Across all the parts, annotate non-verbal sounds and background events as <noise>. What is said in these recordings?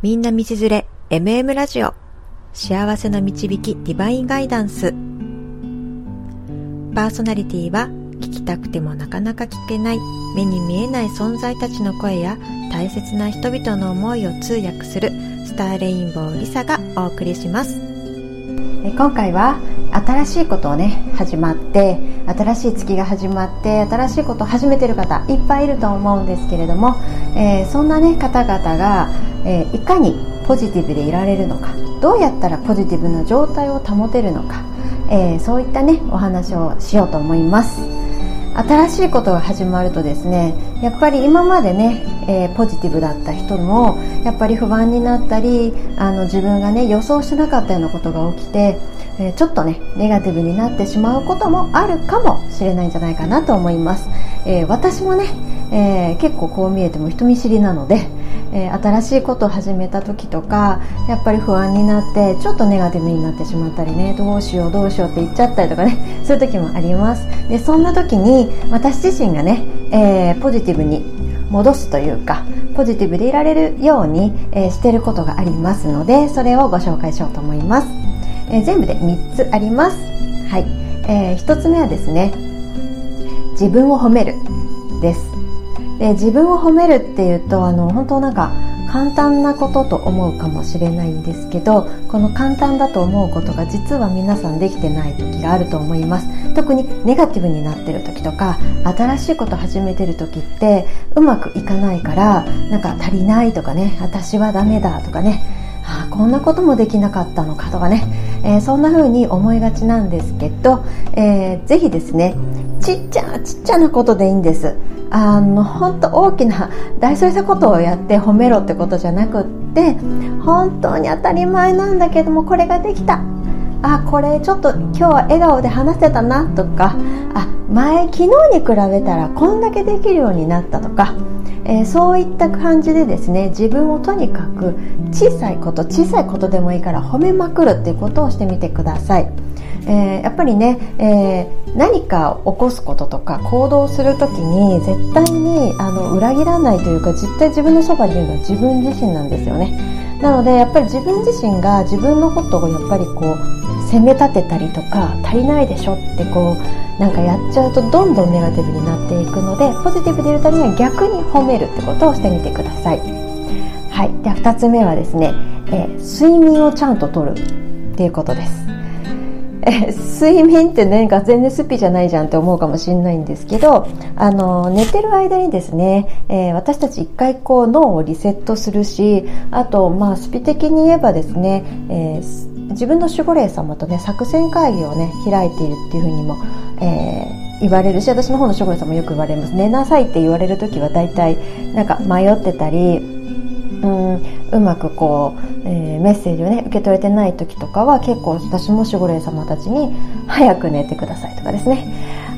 みんな道連れ MM ラジオ。幸せの導きディバインガイダンス。パーソナリティは聞きたくてもなかなか聞けない目に見えない存在たちの声や大切な人々の思いを通訳するスターレインボーリサがお送りします。今回は新しいことをね始まって新しい月が始まって新しいことを始めてる方いっぱいいると思うんですけれども、えー、そんなね方々が、えー、いかにポジティブでいられるのかどうやったらポジティブな状態を保てるのか、えー、そういったねお話をしようと思います。新しいことが始まるとですねやっぱり今までね、えー、ポジティブだった人もやっぱり不安になったりあの自分がね予想してなかったようなことが起きて、えー、ちょっとねネガティブになってしまうこともあるかもしれないんじゃないかなと思います、えー、私もね、え結構こう見えても人見知りなのでえ、新しいことを始めた時とかやっぱり不安になってちょっとネガティブになってしまったりねどうしようどうしようって言っちゃったりとかねそういう時もあります。でそんな時に私自身がね、え、ポジティブに戻すというかポジティブでいられるように、えー、してることがありますのでそれをご紹介しようと思います、えー、全部で3つあります。はい、えー、1つ目はですね自分を褒めるです。で自分を褒めるっていうとあの本当なんか簡単なことと思うかもしれないんですけどこの簡単だと思うことが実は皆さんできてない時があると思います。特にネガティブになってる時とか新しいこと始めてる時ってうまくいかないからなんか足りないとかね私はダメだとかねあこんなこともできなかったのかとかね、えー、そんな風に思いがちなんですけど、えー、ぜひですねちっちゃちっちゃなことでいいんです。あの本当大きな大それたことをやって褒めろってことじゃなくって本当に当たり前なんだけどもこれができたあこれちょっと今日は笑顔で話せたなとかあ前昨日に比べたらこんだけできるようになったとか、えー、そういった感じでですね自分をとにかく小さいこと小さいことでもいいから褒めまくるっていうことをしてみてください。えー、やっぱりね、え、何か起こすこととか行動する時に絶対にあの裏切らないというか絶対自分のそばにいるのは自分自身なんですよね。なのでやっぱり自分自身が自分のことをやっぱりこう責め立てたりとか足りないでしょってこうなんかやっちゃうとどんどんネガティブになっていくのでポジティブでいるためには逆に褒めるってことをしてみてください。はい。では2つ目はですね、えー、睡眠をちゃんととるっていうことです。睡眠ってなんか全然スピじゃないじゃんって思うかもしれないんですけどあの寝てる間にですね、えー、私たち一回こう脳をリセットするしあとまあスピ的に言えばですね、えー、自分の守護霊様とね作戦会議をね開いているっていうふうにも、えー、言われるし私の方の守護霊様よく言われます。寝なさいって言われる時は大体なんか迷ってたりうんうまくこう、えー、メッセージをね受け取れてない時とかは結構私も守護霊様たちに早く寝てくださいとかですね。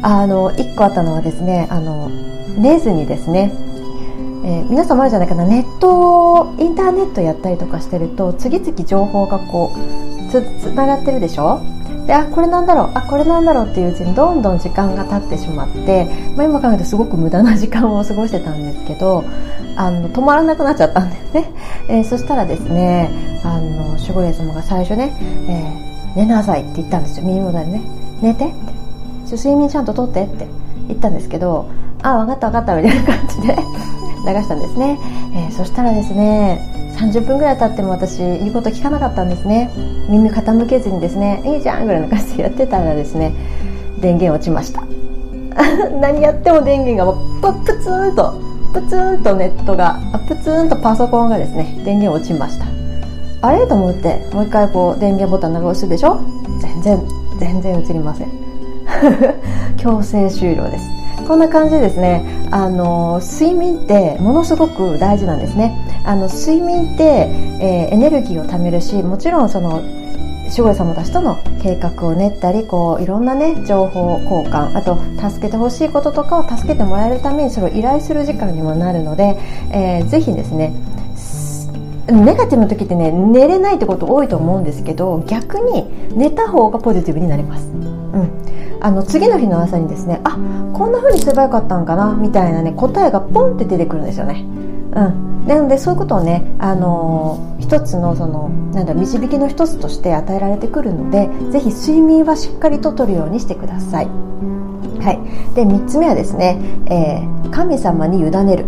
あの1個あったのはですねあの寝ずにですね、えー、皆さんもあるじゃないかなネットインターネットやったりとかしてると次々情報がこうつつながってるでしょ？であこれなんだろうあこれなんだろうっていううちにどんどん時間が経ってしまって、まあ、今考えるとすごく無駄な時間を過ごしてたんですけどあの止まらなくなっちゃったんですね、えー、そしたらですねあの守護霊様が最初ね、えー、寝なさいって言ったんですよ。耳元でね。寝て。って睡眠ちゃんととってって言ったんですけどあ分かった分かったみたいな感じで <laughs> 流したんですね、えー、そしたらですね30分ぐらい経っても私言うこと聞かなかったんですね。耳傾けずにですねいいじゃんぐらいの感じでやってたらですね電源落ちました。<laughs> 何やっても電源がもうプツンとプツンとネットがプツンとパソコンがですね電源落ちました。あれ？と思ってもう一回こう電源ボタン長押すでしょ？全然全然映りません。<laughs> 強制終了です。こんな感じでですねあの睡眠ってものすごく大事なんですね。あの睡眠って、えー、エネルギーを貯めるしもちろんその守護霊様たちとの計画を練ったりこういろんなね情報交換あと助けてほしいこととかを助けてもらえるためにそれを依頼する時間にもなるので、えー、ぜひですねネガティブの時ってね寝れないってこと多いと思うんですけど逆に寝た方がポジティブになります。うんあの次の日の朝にですねあこんな風にすればよかったんかなみたいなね答えがポンって出てくるんですよね。うん、なのでそういうことをね、あの一つのそのなんだ導きの一つとして与えられてくるのでぜひ睡眠はしっかりととるようにしてください。はい、で3つ目はですね、えー、神様に委ねる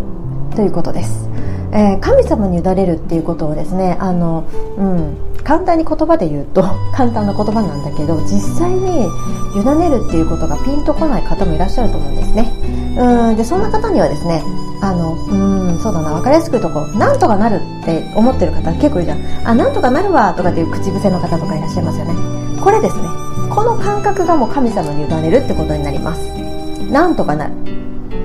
ということです。えー、神様に委ねるっていうことをですねあの、うん、簡単に言葉で言うと <laughs> 簡単な言葉なんだけど実際に委ねるっていうことがピンとこない方もいらっしゃると思うんですねうんでそんな方にはですねあのうんそうだな分かりやすく言うとこうなんとかなるって思ってる方結構いるじゃん。あなんとかなるわとかっていう口癖の方とかいらっしゃいますよね。これですねこの感覚がもう神様に委ねるってことになります。なんとかなる。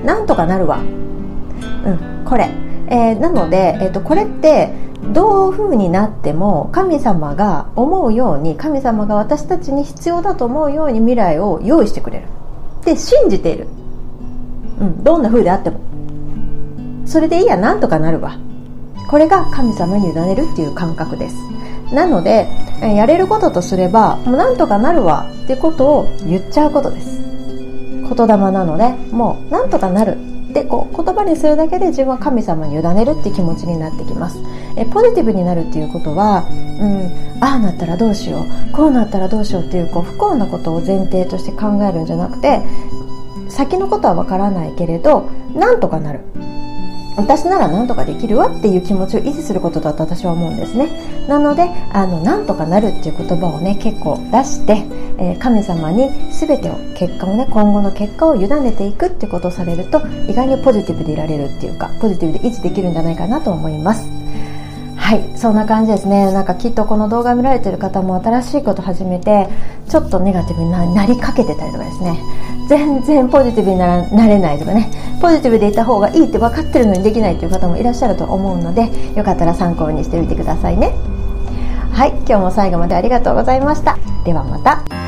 なんとかなるわ。うんこれ。えー、なので、えーと、これってどういう風になっても神様が思うように神様が私たちに必要だと思うように未来を用意してくれる。で信じている、うん、どんな風であっても。それでいいやなんとかなるわ。これが神様に委ねるっていう感覚です。なのでやれることとすればもうなんとかなるわ。ってことを言っちゃうことです。言霊なのでもうなんとかなる。でこう言葉にするだけで自分は神様に委ねるって気持ちになってきます。えポジティブになるっていうことは、うん、ああなったらどうしよう。こうなったらどうしようっていうこう不幸なことを前提として考えるんじゃなくて先のことはわからないけれどなんとかなる。私なら何とかできるわっていう気持ちを維持することだと私は思うんですね。なのであの何とかなるっていう言葉をね結構出して、えー、神様に全てを結果をね今後の結果を委ねていくってことをされると意外にポジティブでいられるっていうかポジティブで維持できるんじゃないかなと思います。はいそんな感じですね。なんかきっとこの動画見られてる方も新しいこと始めてちょっとネガティブになりかけてたりとかですね。全然ポジティブにならなれないとかね。ポジティブでいた方がいいって分かってるのにできないという方もいらっしゃると思うのでよかったら参考にしてみてくださいね。はい今日も最後までありがとうございました。ではまた。